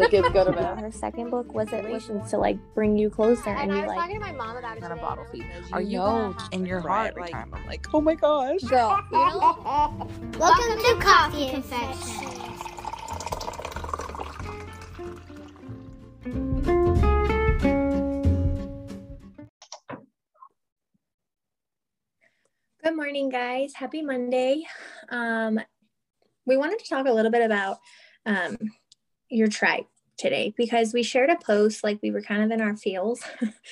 the kids go to bed. Her second book was it was to like bring you closer and, And I was like talking to my mom about it On a bottle feed. Are You you know, in your heart, every like, time? I'm like, oh my gosh. Girl, you know, Welcome to Coffee Confessions. Good morning, guys. Happy Monday. Um, we wanted to talk a little bit about um, your tribe today because we shared a post like we were kind of in our feels.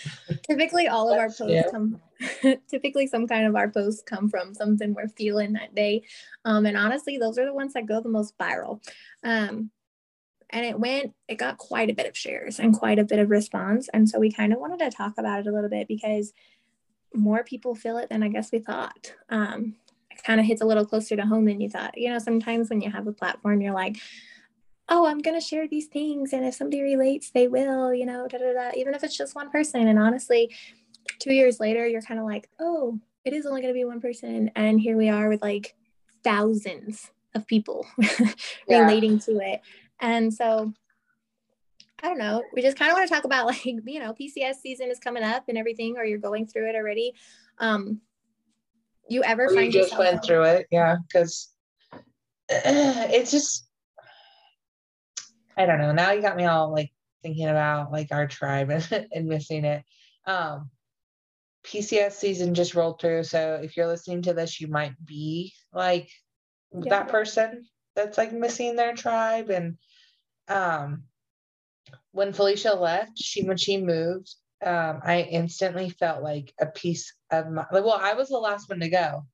typically, all of our posts cute. come. typically, some kind of our posts come from something we're feeling that day, um, and honestly, those are the ones that go the most viral. Um, and it went, it got quite a bit of shares and quite a bit of response, and so we kind of wanted to talk about it a little bit because more people feel it than I guess we thought. Um, it kind of hits a little closer to home than you thought. You know, sometimes when you have a platform, you're like, oh, I'm going to share these things. And if somebody relates, they will, you know, da, da, da, even if it's just one person. And honestly, two years later, you're kind of like, oh, it is only going to be one person. And here we are with like thousands of people Yeah. relating to it. And so I don't know. We just kind of want to talk about like, you know, PCS season is coming up and everything, or you're going through it already. Um, you ever Or you just yourself went through it, yeah, because it's just I don't know. Now you got me all like thinking about like our tribe and, and missing it. Um PCS season just rolled through. So if you're listening to this, you might be like Yeah. that person that's like missing their tribe. And um when Felicia left, she when she moved, um, I instantly felt like a piece of my well, I was the last one to go.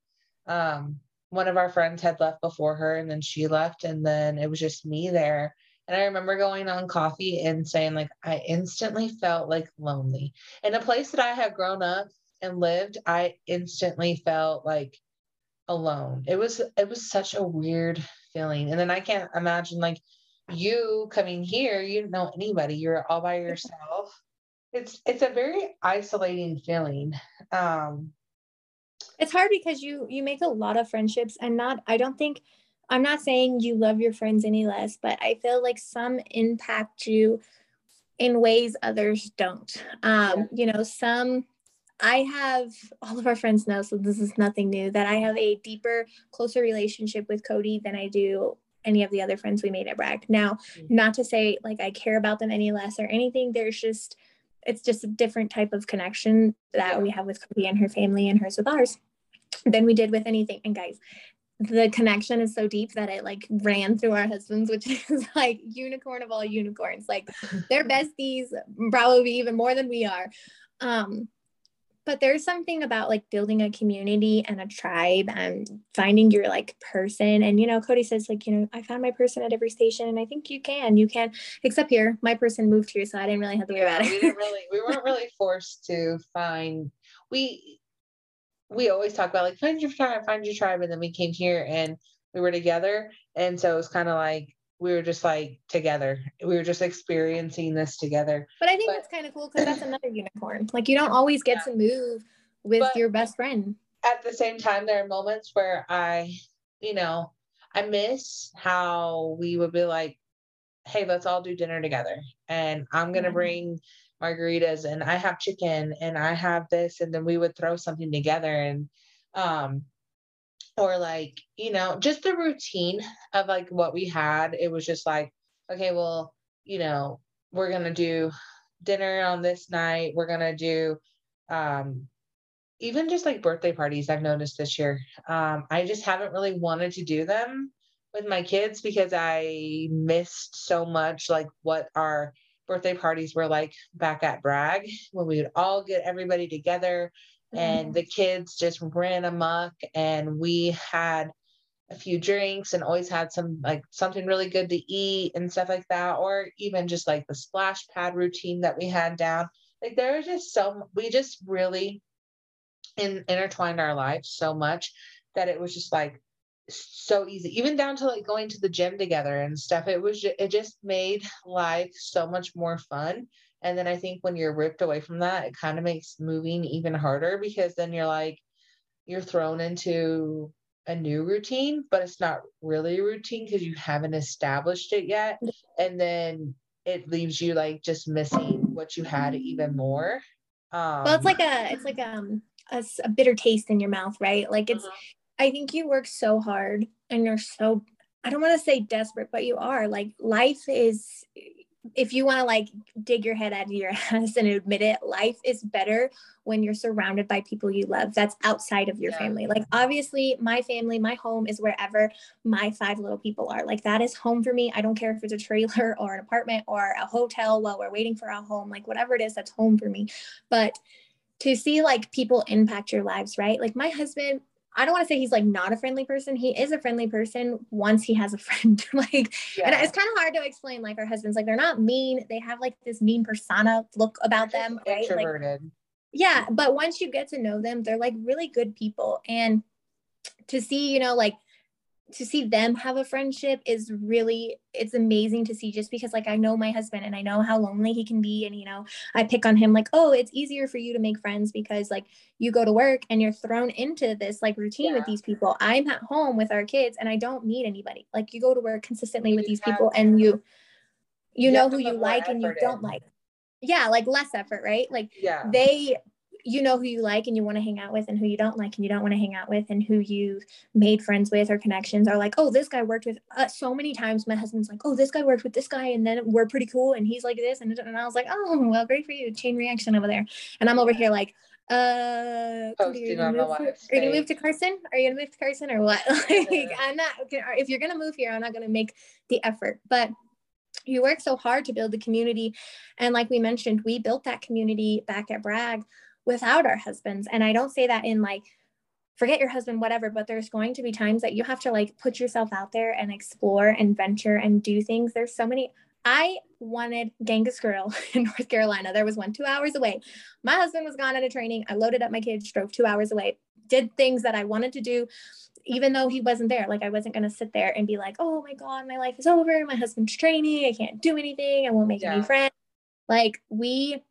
Um, one of our friends had left before her, and then she left, and then it was just me there. And I remember going on coffee and saying, like, I instantly felt like lonely. In a place that I had grown up and lived, I instantly felt like alone. It was it was such a weird feeling. And then I can't imagine like you coming here, you didn't know anybody, you're all by yourself. It's it's a very isolating feeling. Um it's hard because you you make a lot of friendships and not i don't think i'm not saying you love your friends any less but i feel like some impact you in ways others don't um you know some i have all of our friends know so this is nothing new that i have a deeper closer relationship with cody than i do any of the other friends we made at bragg now Mm. not to say like i care about them any less or anything there's just it's just a different type of connection that we have with Cody and her family and hers with ours than we did with anything. And guys, the connection is so deep that it like ran through our husbands, which is like unicorn of all unicorns. Like they're besties, probably even more than we are. Um, but there's something about like building a community and a tribe and finding your like person. And you know, Cody says like, you know, I found my person at every station, and I think you can. You can, except here, my person moved here, so I didn't really have to worry yeah, about we it. didn't really we weren't really forced to find we we always talk about like find your tribe, find your tribe, and then we came here and we were together. And so it was kind of like we were just like together. We were just experiencing this together. But I think But- that's kind of cool because that's another unicorn. Like you don't always get to move with But- your best friend. at the same time, there are moments where I, you know, I miss how we would be like, hey, let's all do dinner together. And I'm going to Yeah. bring margaritas and I have chicken and I have this. And then we would throw something together and, um, or like, you know, just the routine of like what we had. It was just like, okay, well, you know, we're going to do dinner on this night. We're going to do, um, even just like birthday parties I've noticed this year. Um, I just haven't really wanted to do them with my kids because I missed so much like what our birthday parties were like back at Bragg when we would all get everybody together and mm-hmm. the kids just ran amok and we had a few drinks and always had some like something really good to eat and stuff like that or even just like the splash pad routine that we had down. Like there was just so we just really in, intertwined our lives so much that it was just like so easy even down to like going to the gym together and stuff it was ju- it just made life so much more fun and then i think when you're ripped away from that it kind of makes moving even harder because then you're like you're thrown into a new routine but it's not really a routine because you haven't established it yet and then it leaves you like just missing what you had even more. Um, well it's like a it's like um a, a bitter taste in your mouth right like it's Mhm. I think you work so hard and you're so i don't want to say desperate but you are like life is if you want to like dig your head out of your ass and admit it life is better when you're surrounded by people you love that's outside of your Yeah. family. Like obviously my family my home is wherever my five little people are. Like that is home for me. I don't care if it's a trailer or an apartment or a hotel while we're waiting for our home like whatever it is that's home for me. But to see like people impact your lives right? Like my husband I don't want to say he's like not a friendly person. He is a friendly person once he has a friend. like, and it's kind of hard to explain. Like our husbands, like they're not mean. They have like this mean persona look about them, right? Like, Introverted. yeah but once you get to know them they're like really good people and to see you know like to see them have a friendship is really it's amazing to see just because like I know my husband and I know how lonely he can be and you know I pick on him like oh it's easier for you to make friends because like you go to work and you're thrown into this like routine with these people. I'm at home with our kids and I don't meet anybody. Like you go to work consistently You with these people and you you, You know who you like and you don't like. Yeah like less effort right? Like Yeah. they you know who you like and you want to hang out with and who you don't like and you don't want to hang out with and who you made friends with or connections are like oh this guy worked with uh, so many times my husband's like oh this guy worked with this guy and then we're pretty cool and he's like this and, and i was like oh well great for you chain reaction over there and i'm over here like uh are you gonna move to- are you gonna move to. Carson? Are you gonna move to Carson or what? like, I'm not. If you're gonna move here, I'm not gonna make the effort. But you work so hard to build the community, and like we mentioned, we built that community back at Bragg without our husbands. And I don't say that in like forget your husband, whatever. But there's going to be times that you have to like put yourself out there and explore and venture and do things. There's so many. I wanted Genghis Grill in North Carolina. There was one two hours away. My husband was gone at a training. I loaded up my kids, drove two hours away, did things that I wanted to do, even though he wasn't there. Like I wasn't gonna sit there and be like, oh my God, my life is over. My husband's training. I can't do anything. I won't make Yeah. any friends. Like we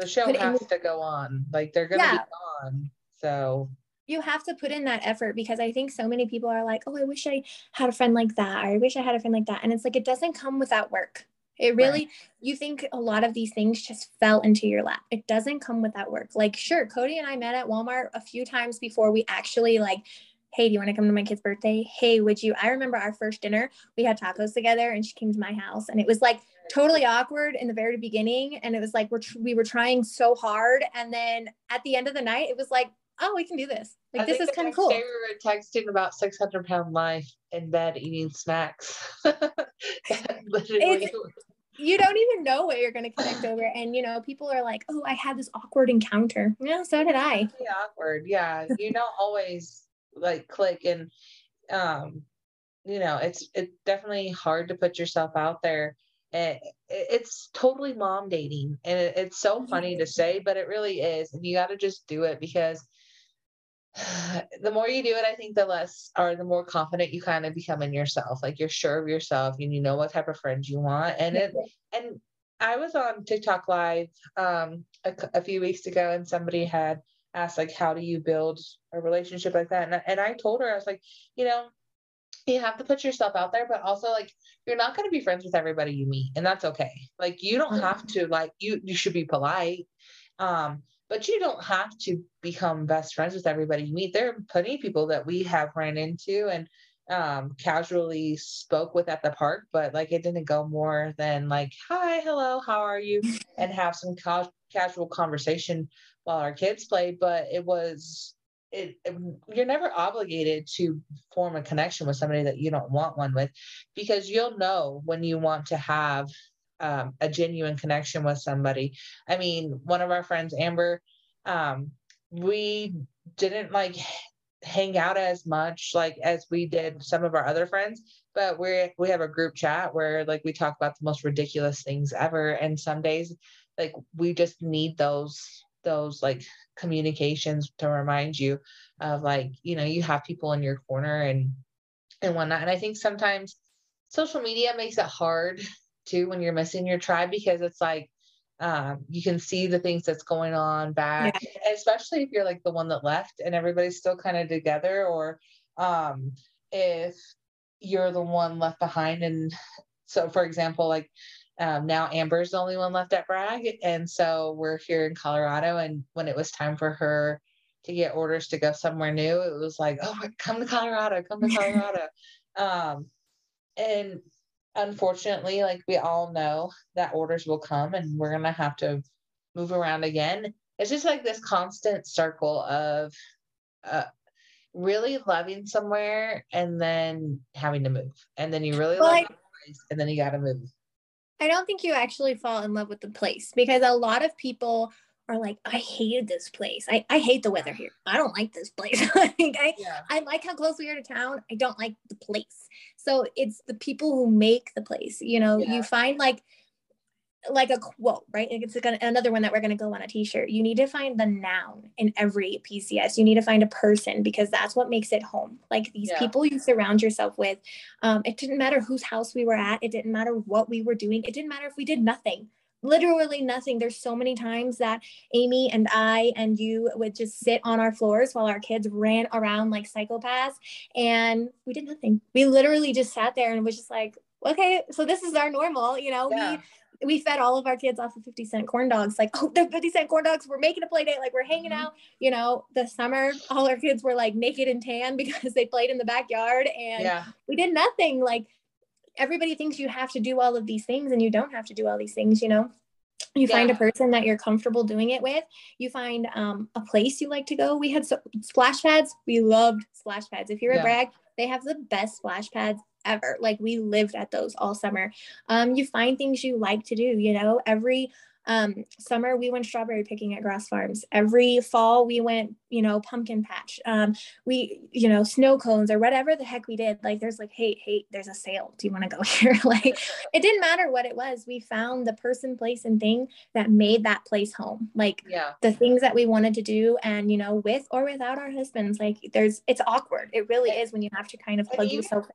The show put in- has to go on. Like they're gonna Yeah. be on. So you have to put in that effort because I think so many people are like, oh, I wish I had a friend like that. Or I wish I had a friend like that. And it's like, it doesn't come without work. It really, you think a lot of these things just fell into your lap. It doesn't come without work. Like, sure, Cody and I met at Walmart a few times before we actually like, hey, do you want to come to my kid's birthday? Hey, would you? I remember our first dinner, we had tacos together and she came to my house and it was like totally awkward in the very beginning. And it was like, we're, tr- we were trying so hard. And then at the end of the night, it was like, oh, we can do this. Like, I this is kind of cool. we were texting about 600 pound life in bed eating snacks. Literally. you don't even know what you're going to connect over and you know people are like oh i had this awkward encounter yeah so did i awkward. Yeah. You don't always like click and um you know it's it's definitely hard to put yourself out there. And it's totally mom dating. And it's so funny to say, but it really is. And you got to just do it because the more you do it, I think the less or the more confident you kind of become in yourself. Like you're sure of yourself and you know what type of friends you want. And it and I was on TikTok live um a, a few weeks ago and somebody had asked like how do you build a relationship like that and, I- and I told her I was like you know you have to put yourself out there but also like you're not going to be friends with everybody you meet and that's okay. Like you don't have to like you you should be polite um but you don't have to become best friends with everybody you meet. There are plenty of people that we have ran into and um casually spoke with at the park but like it didn't go more than like hi hello how are you? and have some ca- casual conversation while our kids played but it was it, you're never obligated to form a connection with somebody that you don't want one with because you'll know when you want to have um, a genuine connection with somebody. I mean one of our friends amber um, we didn't like hang out as much like as we did some of our other friends but we're we have a group chat where like we talk about the most ridiculous things ever. And some days like we just need those those like communications to remind you of like you know you have people in your corner and and whatnot. And i think sometimes social media makes it hard too when you're missing your tribe because it's like um, you can see the things that's going on back especially if you're like the one that left and everybody's still kind of together or um, if you're the one left behind. And so for example like um, now Amber's the only one left at Bragg. And so we're here in Colorado. And when it was time for her to get orders to go somewhere new, it was like, oh, come to Colorado, come to Colorado. um, and unfortunately, like we all know that orders will come and we're going to have to move around again. It's just like this constant circle of uh, really loving somewhere and then having to move. And then you really Well, love I- and then you got to move. I don't think you actually fall in love with the place because a lot of people are like, I hated this place. I, I hate the weather here. I don't like this place. like, I, Yeah. I like how close we are to town. I don't like the place. So it's the people who make the place. You know, Yeah. you find like like a quote, right? It's another one that we're going to go on a t-shirt. You need to find the noun in every PCS. You need to find a person because that's what makes it home. Like these Yeah. people you surround yourself with. Um, it didn't matter whose house we were at. It didn't matter what we were doing. It didn't matter if we did nothing. Literally nothing. There's so many times that Amy and I and you would just sit on our floors while our kids ran around like psychopaths and we did nothing. We literally just sat there and was just like, okay, so this is our normal, you know, Yeah. we we fed all of our kids off of 50 cent corn dogs. Like, oh, they're 50 cent corn dogs. We're making a play date. Like, we're hanging Mhm. out. You know, the summer, all our kids were like naked and tan because they played in the backyard and Yeah. we did nothing. Like, everybody thinks you have to do all of these things and you don't have to do all these things, you know? You find a person that you're comfortable doing it with. You find um, a place you like to go. We had so, splash pads. We loved splash pads. If you're Yeah. a Bragg, they have the best splash pads ever. Like we lived at those all summer. Um, you find things you like to do. You know, every um, summer we went strawberry picking at Gross Farms. Every fall we went, you know, pumpkin patch. Um, we, you know, snow cones or whatever the heck we did. Like there's like, hey, hey, there's a sale. Do you want to go here? like it didn't matter what it was. We found the person, place, and thing that made that place home. Like Yeah. the things that we wanted to do and you know with or without our husbands like there's it's awkward it really is when you have to kind of plug yourself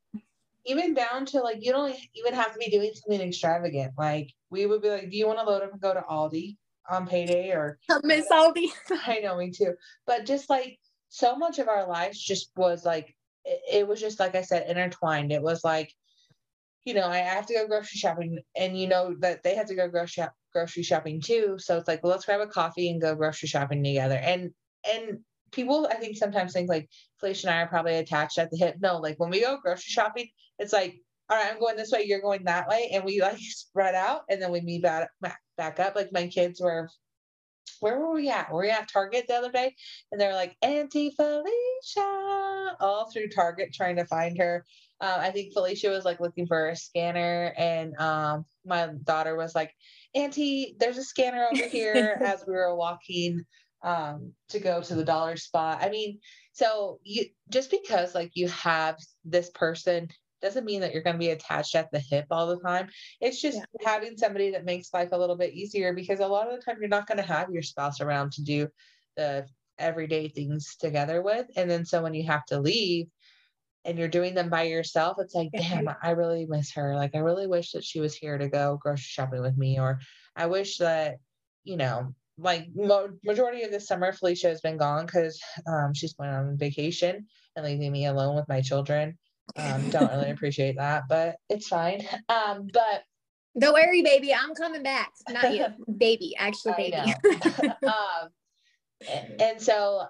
even down to like you don't even have to be doing something extravagant. Like we would be like, do you want to load up and go to Aldi on payday or miss aldi I know me too. But just like so much of our lives just was like it, it was just like I said, intertwined. It was like, you know, I have to go grocery shopping and you know that they have to go grocery shop, grocery shopping too. So it's like, well, let's grab a coffee and go grocery shopping together. And and people I think sometimes think like Felicia and I are probably attached at the hip. No, like when we go grocery shopping, it's like, all right, I'm going this way, you're going that way, and we like spread out and then we meet back back up. Like my kids were where were we at? Were we at Target the other day? And they're like, Auntie Felicia, all through Target trying to find her. Uh, I think Felicia was like looking for a scanner, and um, my daughter was like, Auntie, there's a scanner over here as we were walking um, to go to the dollar spot. I mean, so you just because like you have this person doesn't mean that you're going to be attached at the hip all the time. It's just having somebody that makes life a little bit easier because a lot of the time you're not going to have your spouse around to do the everyday things together with. And then so when you have to leave and you're doing them by yourself, it's like, damn, I really miss her. Like, I really wish that she was here to go grocery shopping with me. Or I wish that, you know, like mo- majority of this summer, Felicia has been gone because um, she's going on vacation and leaving me alone with my children. Um, don't really appreciate that, but it's fine. Um, but don't worry baby. I'm coming back. Not you. Baby. Actually baby. um, and, and so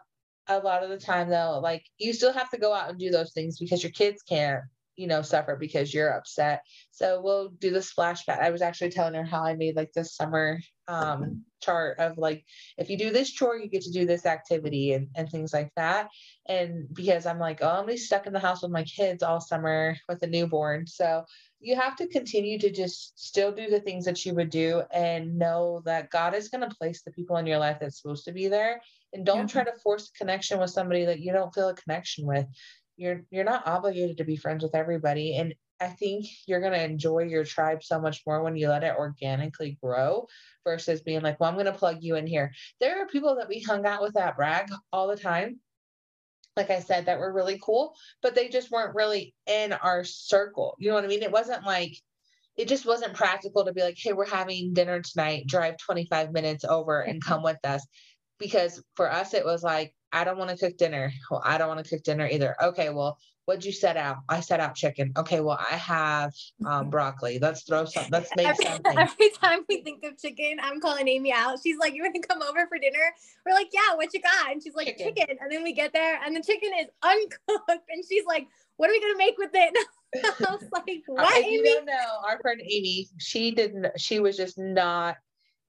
a lot of the time though, like you still have to go out and do those things because your kids can't, you know, suffer because you're upset. So we'll do the splash pad. I was actually telling her how I made like this summer um chart of like if you do this chore, you get to do this activity and, and things like that. And because I'm like, oh, I'm gonna be stuck in the house with my kids all summer with a newborn. So you have to continue to just still do the things that you would do and know that God is going to place the people in your life that's supposed to be there. And don't Yeah. try to force a connection with somebody that you don't feel a connection with. You're you're not obligated to be friends with everybody. And I think you're going to enjoy your tribe so much more when you let it organically grow versus being like, well, I'm going to plug you in here. There are people that we hung out with at Bragg all the time like I said, that were really cool, but they just weren't really in our circle. You know what I mean? It wasn't like, it just wasn't practical to be like, hey, we're having dinner tonight, drive 25 minutes over and come with us. Because for us, it was like, I don't want to cook dinner. Well, I don't want to cook dinner either. Okay, well, what'd you set out? I set out chicken. Okay, well, I have um, broccoli. Let's throw some, let's make every, something. every time we think of chicken, I'm calling Amy out. She's like, "You want to come over for dinner?" We're like, "Yeah, what you got?" And she's like, Chicken. "Chicken." And then we get there, and the chicken is uncooked, and she's like, "What are we gonna make with it?" I was like, "What, if you don't know, our friend Amy, she didn't, she was just not,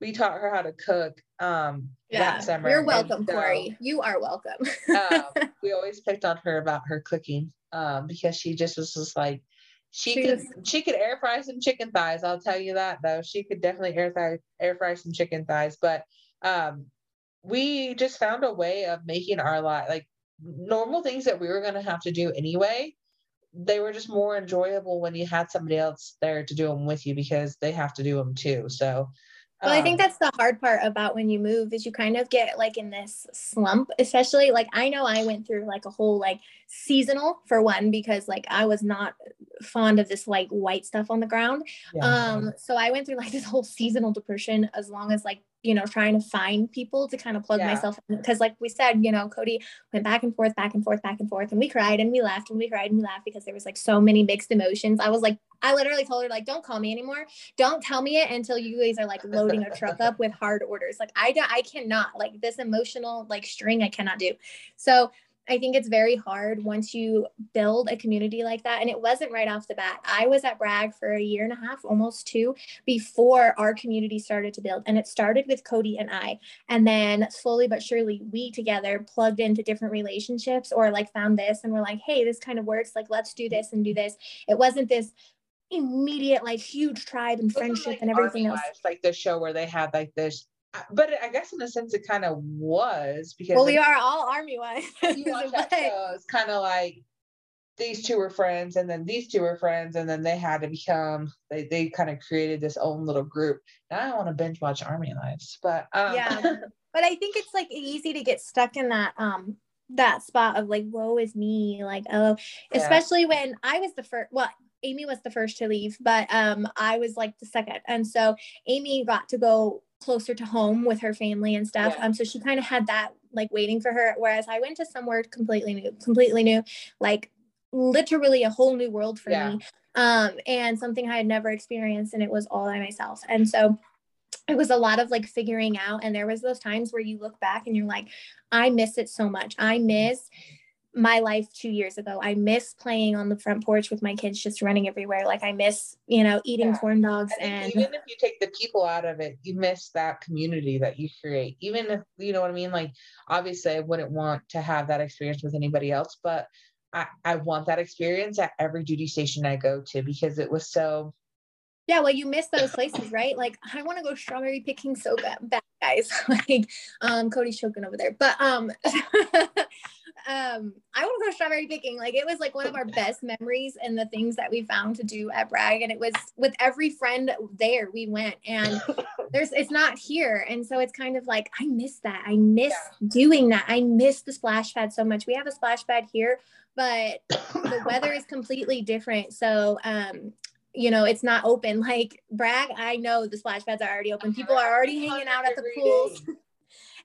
we taught her how to cook um that summer. you're welcome, so, Corey. You are welcome. um, we always picked on her about her cooking um because she just was just like she, She could was- she could air fry some chicken thighs i'll tell you that though she could definitely air fry air fry some chicken thighs but um we just found a way of making our life like normal things that we were going to have to do anyway they were just more enjoyable when you had somebody else there to do them with you because they have to do them too so Well, I think um, that's the hard part about when you move is you kind of get like in this slump, especially like I know I went through like a whole like seasonal for one because like I was not fond of this like white stuff on the ground. yeah. Um so I went through like this whole seasonal depression as long as like you know trying to find people to kind of plug Yeah. myself in because like we said you know Cody went back and forth back and forth back and forth and we cried and we laughed and we cried and we laughed because there was like so many mixed emotions. I was like I literally told her like don't call me anymore. Don't tell me it until you guys are like loading a truck up with hard orders. Like i don't i cannot like this emotional like string i cannot do. So i think it's very hard once you build a community like that and it wasn't right off the bat. I was at bragg for a year and a half almost two before our community started to build and it started with cody and i. And then slowly but surely we together plugged into different relationships or like found this and we're like hey this kind of works. Like let's do this and do this. It wasn't this immediate like huge tribe and friendship like and everything else. Life, like the show where they had like this. uh, But I guess in a sense it kind of was because Well, like, we are all army wives. if you watch that show, it's kind of like these two were friends and then these two were friends and then they had to become they they kind of created this own little group. Now I don't want to binge watch Army Wives, but um, Yeah. but I think it's like easy to get stuck in that um that spot of like woe is me like oh Yeah. especially when I was the first well Amy was the first to leave but um I was like the second. And so Amy got to go closer to home with her family and stuff. Yeah. um so she kind of had that like waiting for her whereas I went to somewhere completely new completely new like literally a whole new world for Yeah. me. Um and something I had never experienced and it was all by myself. And so it was a lot of like figuring out and there was those times where you look back and you're like i miss it so much. I miss my life two years ago i miss playing on the front porch with my kids just running everywhere like i miss you know eating Yeah. corn dogs and even if you take the people out of it, you miss that community that you create. Even if you know what I mean. Like obviously, I wouldn't want to have that experience with anybody else, but I, I want that experience at every duty station I go to because it was so yeah well you miss those places right like i want to go strawberry picking so bad, bad guys like um cody's choking over there but um um i want to go strawberry picking. Like it was like one of our best memories and the things that we found to do at bragg and it was with every friend there we went and there's it's not here and so it's kind of like i miss that. I miss doing that. I miss the splash pad so much. We have a splash pad here but the weather is completely different so um you know it's not open. Like bragg i know the splash pads are already open. People are already hanging out at the pools.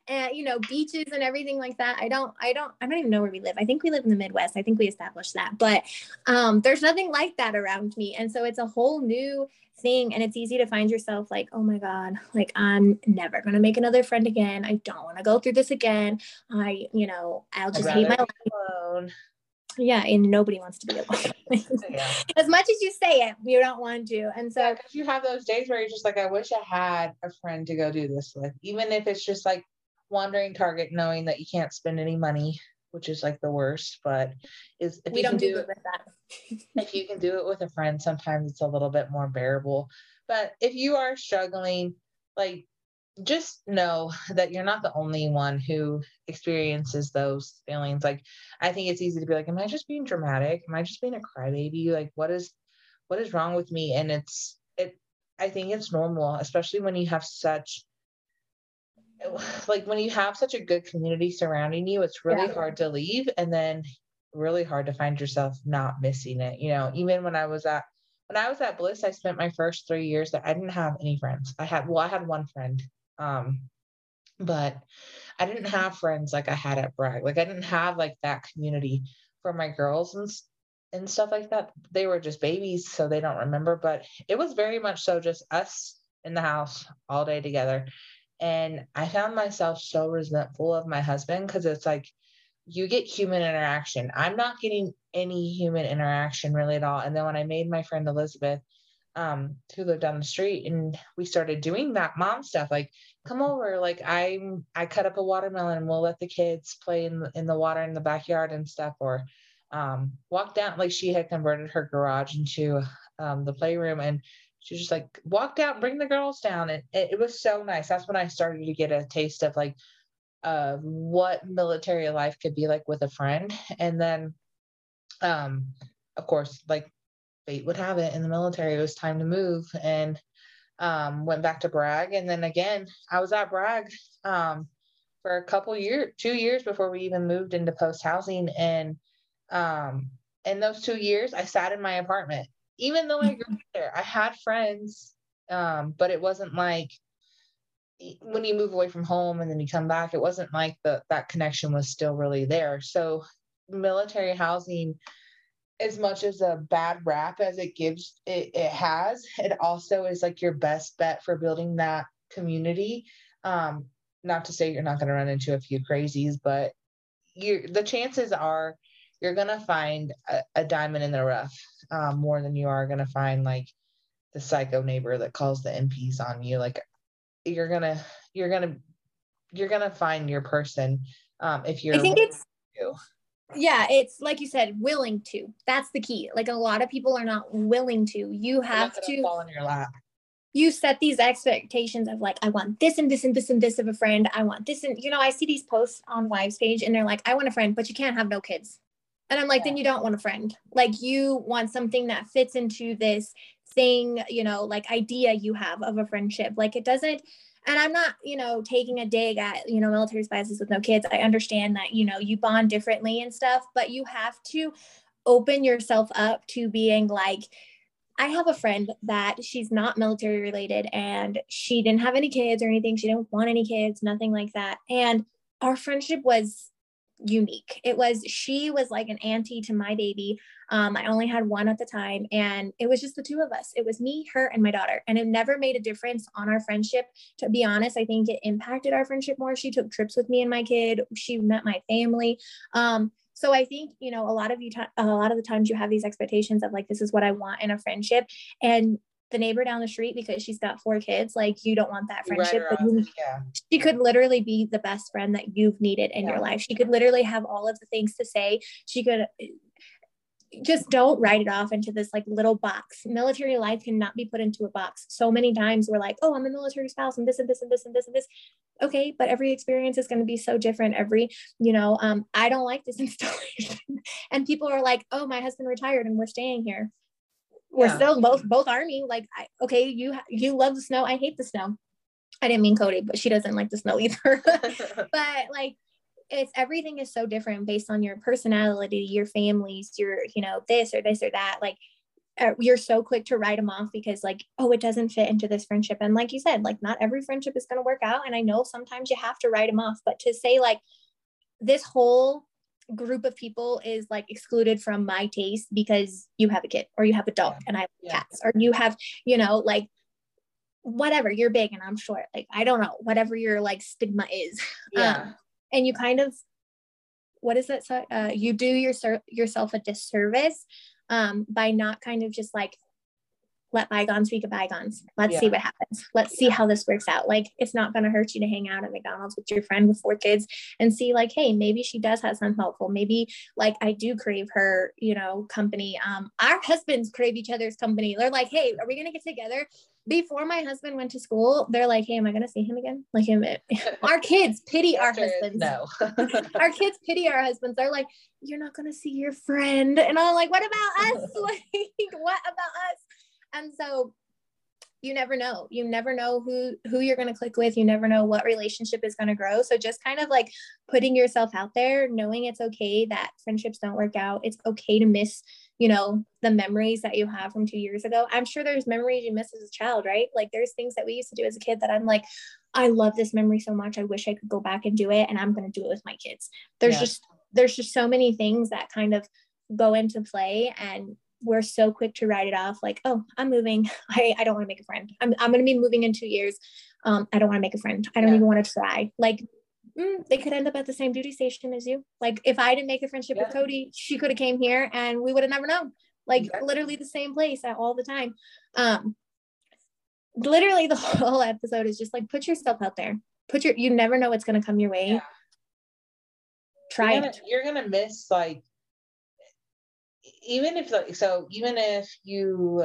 And you know beaches and everything like that i don't i don't i don't even know where we live. I think we live in the midwest. I think we established that. But um there's nothing like that around me. And so it's a whole new thing. And it's easy to find yourself like oh my god like i'm never going to make another friend again. I don't want to go through this again. I you know i'll just hate my life alone. yeah and nobody wants to be alone. Yeah. as much as you say it you don't want to. And so Yeah, you have those days where you're just like, I wish I had a friend to go do this with, even if it's just like wandering Target, knowing that you can't spend any money, which is like the worst. But is if we you don't can do do it, with that if you can do it with a friend, sometimes it's a little bit more bearable. But if you are struggling, like just know that you're not the only one who experiences those feelings. Like I think it's easy to be like, Am I just being dramatic? Am I just being a crybaby? Like what is what is wrong with me? And it's it I think it's normal, especially when you have such like when you have such a good community surrounding you, it's really Yeah. hard to leave and then really hard to find yourself not missing it. You know, even when I was at when I was at Bliss, I spent my first three years that I didn't have any friends. I had well, I had one friend. Um, but I didn't have friends like I had at Bragg. Like I didn't have like that community for my girls and and stuff like that. They were just babies, so they don't remember, but it was very much so just us in the house all day together. And I found myself so resentful of my husband because it's like you get human interaction. I'm not getting any human interaction really at all. And then when I made my friend Elizabeth, um, who lived down the street, and we started doing that mom stuff, like come over, like I'm I cut up a watermelon and we'll let the kids play in the, in the water in the backyard and stuff, or um, walk down like she had converted her garage into um, the playroom and she just like walk down bring the girls down and it, it was so nice. That's when i started to get a taste of like uh, what military life could be like with a friend. And then um of course like fate would have it in the military it was time to move and um went back to bragg. And then again i was at bragg um for a couple years two years before we even moved into post housing. And um in those two years i sat in my apartment even though I grew up there, I had friends, um, but it wasn't like when you move away from home and then you come back, it wasn't like the that connection was still really there. So military housing, as much as a bad rap as it gives it, it has, it also is like your best bet for building that community. Um, not to say you're not going to run into a few crazies, but you the chances are you're gonna find a, a diamond in the rough um, more than you are gonna find like the psycho neighbor that calls the MPs on you. Like you're gonna you're gonna you're gonna find your person um, if you're. I think it's. Yeah, it's like you said, willing to. That's the key. Like a lot of people are not willing to. You have to fall in your lap you set these expectations of like, I want this and this and this and this of a friend. I want this and you know, I see these posts on Wives page and they're like, I want a friend, but you can't have no kids. And I'm like, yeah. then you don't want a friend. Like you want something that fits into this thing, you know, like idea you have of a friendship. Like it doesn't, and I'm not, you know, taking a dig at, you know, military spouses with no kids. I understand that, you know, you bond differently and stuff, but you have to open yourself up to being like, I have a friend that she's not military related and she didn't have any kids or anything. She didn't want any kids, nothing like that. And our friendship was unique. It was she was like an auntie to my baby. Um, I only had one at the time, and it was just the two of us. It was me, her, and my daughter, and it never made a difference on our friendship. To be honest, I think it impacted our friendship more. She took trips with me and my kid. She met my family. Um, so I think you know a lot of you, t- a lot of the times you have these expectations of like this is what I want in a friendship, and the neighbor down the street because she's got four kids like you don't want that friendship but you, yeah. she could literally be the best friend that you've needed in yeah. your life she could literally have all of the things to say she could just don't write it off into this like little box. Military life cannot be put into a box. So many times we're like, oh, I'm a military spouse and this and this and this and this and this. Okay, but every experience is going to be so different. Every, you know, um, I don't like this installation. and people are like, oh, my husband retired and we're staying here we're yeah. still both both army like I, okay you you love the snow. I hate the snow. I didn't mean cody but she doesn't like the snow either. But like it's everything is so different based on your personality your families your you know this or this or that. Like uh, you're so quick to write them off because like oh it doesn't fit into this friendship. And like you said like not every friendship is going to work out. And i know sometimes you have to write them off but to say like this whole group of people is like excluded from my taste because you have a kid or you have a dog and I have yeah. cats or you have, you know, like whatever, you're big and I'm short. Like I don't know, whatever your like stigma is. Yeah. Um, and you kind of what is that? So uh, you do your, yourself a disservice um, by not kind of just like let bygones be bygones. Let's yeah. see what happens. Let's see how this works out. Like, it's not going to hurt you to hang out at McDonald's with your friend with four kids and see, like, hey, maybe she does have some helpful. Maybe, like, I do crave her, you know, company. Um, our husbands crave each other's company. They're like, hey, are we going to get together? Before my husband went to school, they're like, hey, am I going to see him again? Like, him, our kids pity our husbands. No. our kids pity our husbands. They're like, you're not going to see your friend. And I'm like, what about us? like, what about us? And so you never know. You never know who who you're going to click with. You never know what relationship is going to grow. So just kind of like putting yourself out there knowing it's okay that friendships don't work out. It's okay to miss you know the memories that you have from two years ago. I'm sure there's memories you miss as a child right? Like there's things that we used to do as a kid that i'm like i love this memory so much. I wish i could go back and do it and i'm going to do it with my kids. There's yeah. just there's just so many things that kind of go into play and we're so quick to write it off like oh i'm moving. I, I don't want to make a friend. I'm, I'm going to be moving in two years. Um, i don't want to make a friend. I don't Yeah. even want to try. Like mm, they could end up at the same duty station as you. Like if i didn't make a friendship with cody she could have came here and we would have never known. Like Exactly. literally the same place at all the time. Um literally the whole episode is just like put yourself out there. Put your you never know what's going to come your way. Yeah. try you're gonna, it you're gonna miss like even if like so even if you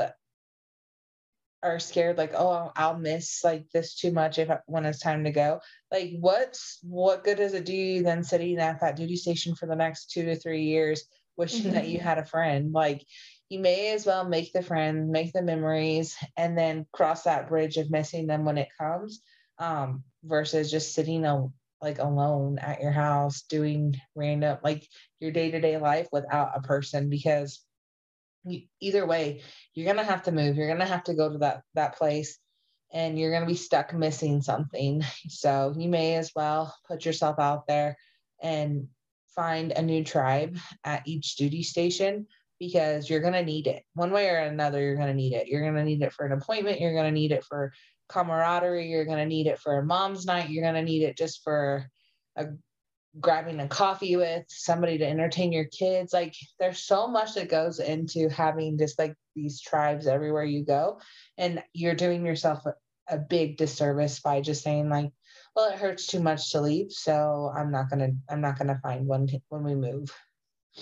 are scared like oh I'll, miss like this too much if when it's time to go like what's what good does it do you then sitting at that duty station for the next two to three years wishing that you had a friend? Like you may as well make the friend make the memories and then cross that bridge of missing them when it comes um versus just sitting a, like alone at your house doing random like your day-to-day life without a person because you, either way you're gonna have to move you're gonna have to go to that that place and you're gonna be stuck missing something. So you may as well put yourself out there and find a new tribe at each duty station because you're going to need it. One way or another you're going to need it. You're going to need it for an appointment you're going to need it for camaraderie you're going to need it for a mom's night you're going to need it just for a grabbing a coffee with somebody to entertain your kids like there's so much that goes into having just like these tribes everywhere you go and you're doing yourself a, a big disservice by just saying like well it hurts too much to leave so i'm not gonna i'm not gonna find one when we move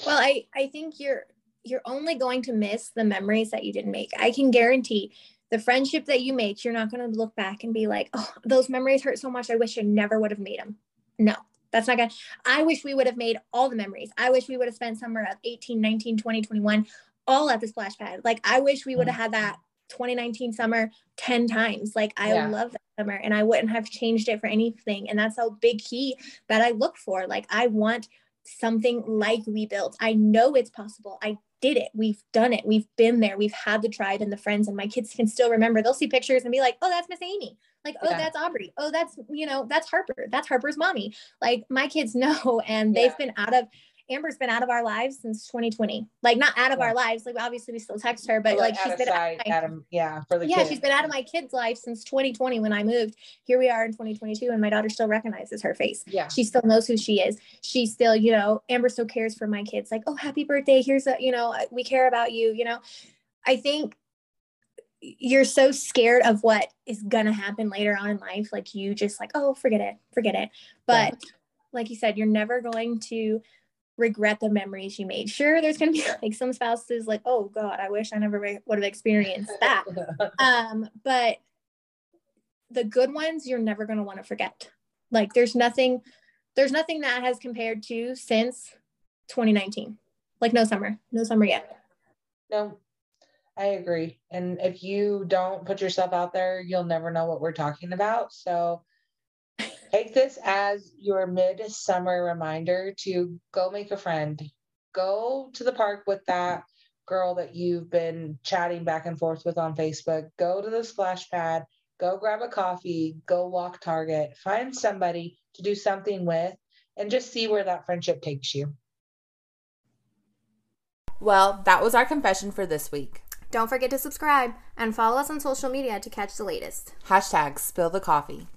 Well, I I think you're you're only going to miss the memories that you didn't make. I can guarantee the friendship that you make, you're not going to look back and be like, "Oh, those memories hurt so much. I wish I never would have made them." No. That's not good. I wish we would have made all the memories. I wish we would have spent summer of 18, 19, 20, 21 all at the splash pad. Like I wish we would have mm. had that 2019 summer 10 times. Like I Yeah. love that summer and I wouldn't have changed it for anything. And that's a big key that I look for. Like I want something like we built. I know it's possible. I did it. We've done it. We've been there. We've had the tribe and the friends, and my kids can still remember. They'll see pictures and be like, oh, that's Miss Amy. Like, oh, Yeah. that's Aubrey. Oh, that's, you know, that's Harper. That's Harper's mommy. Like, my kids know, and Yeah. they've been out of, Amber's been out of our lives since 2020. Like, not out of Yeah. our lives. Like, obviously, we still text her, but But, like, out she's been out of my- of- yeah for the yeah, kids. she's been out of my kids' life since 2020 when I moved. Here we are in 2022, and my daughter still recognizes her face yeah she still knows who she is she still you know amber still cares for my kids like oh happy birthday here's a you know uh, we care about you you know i think you're so scared of what is gonna happen later on in life like you just like oh forget it forget it but like you said you're never going to regret the memories you made. Sure there's gonna be like some spouses like oh god i wish i never re- would have experienced that. Um but the good ones you're never going to want to forget. Like there's nothing there's nothing that has compared to since 2019 like no summer no summer yet. No, I agree. And if you don't put yourself out there, you'll never know what we're talking about. So take this as your mid-summer reminder to go make a friend. Go to the park with that girl that you've been chatting back and forth with on Facebook. Go to the splash pad. Go grab a coffee. Go walk Target. Find somebody to do something with and just see where that friendship takes you. Well, that was our confession for this week. Don't forget to subscribe and follow us on social media to catch the latest. Hashtag spill the coffee.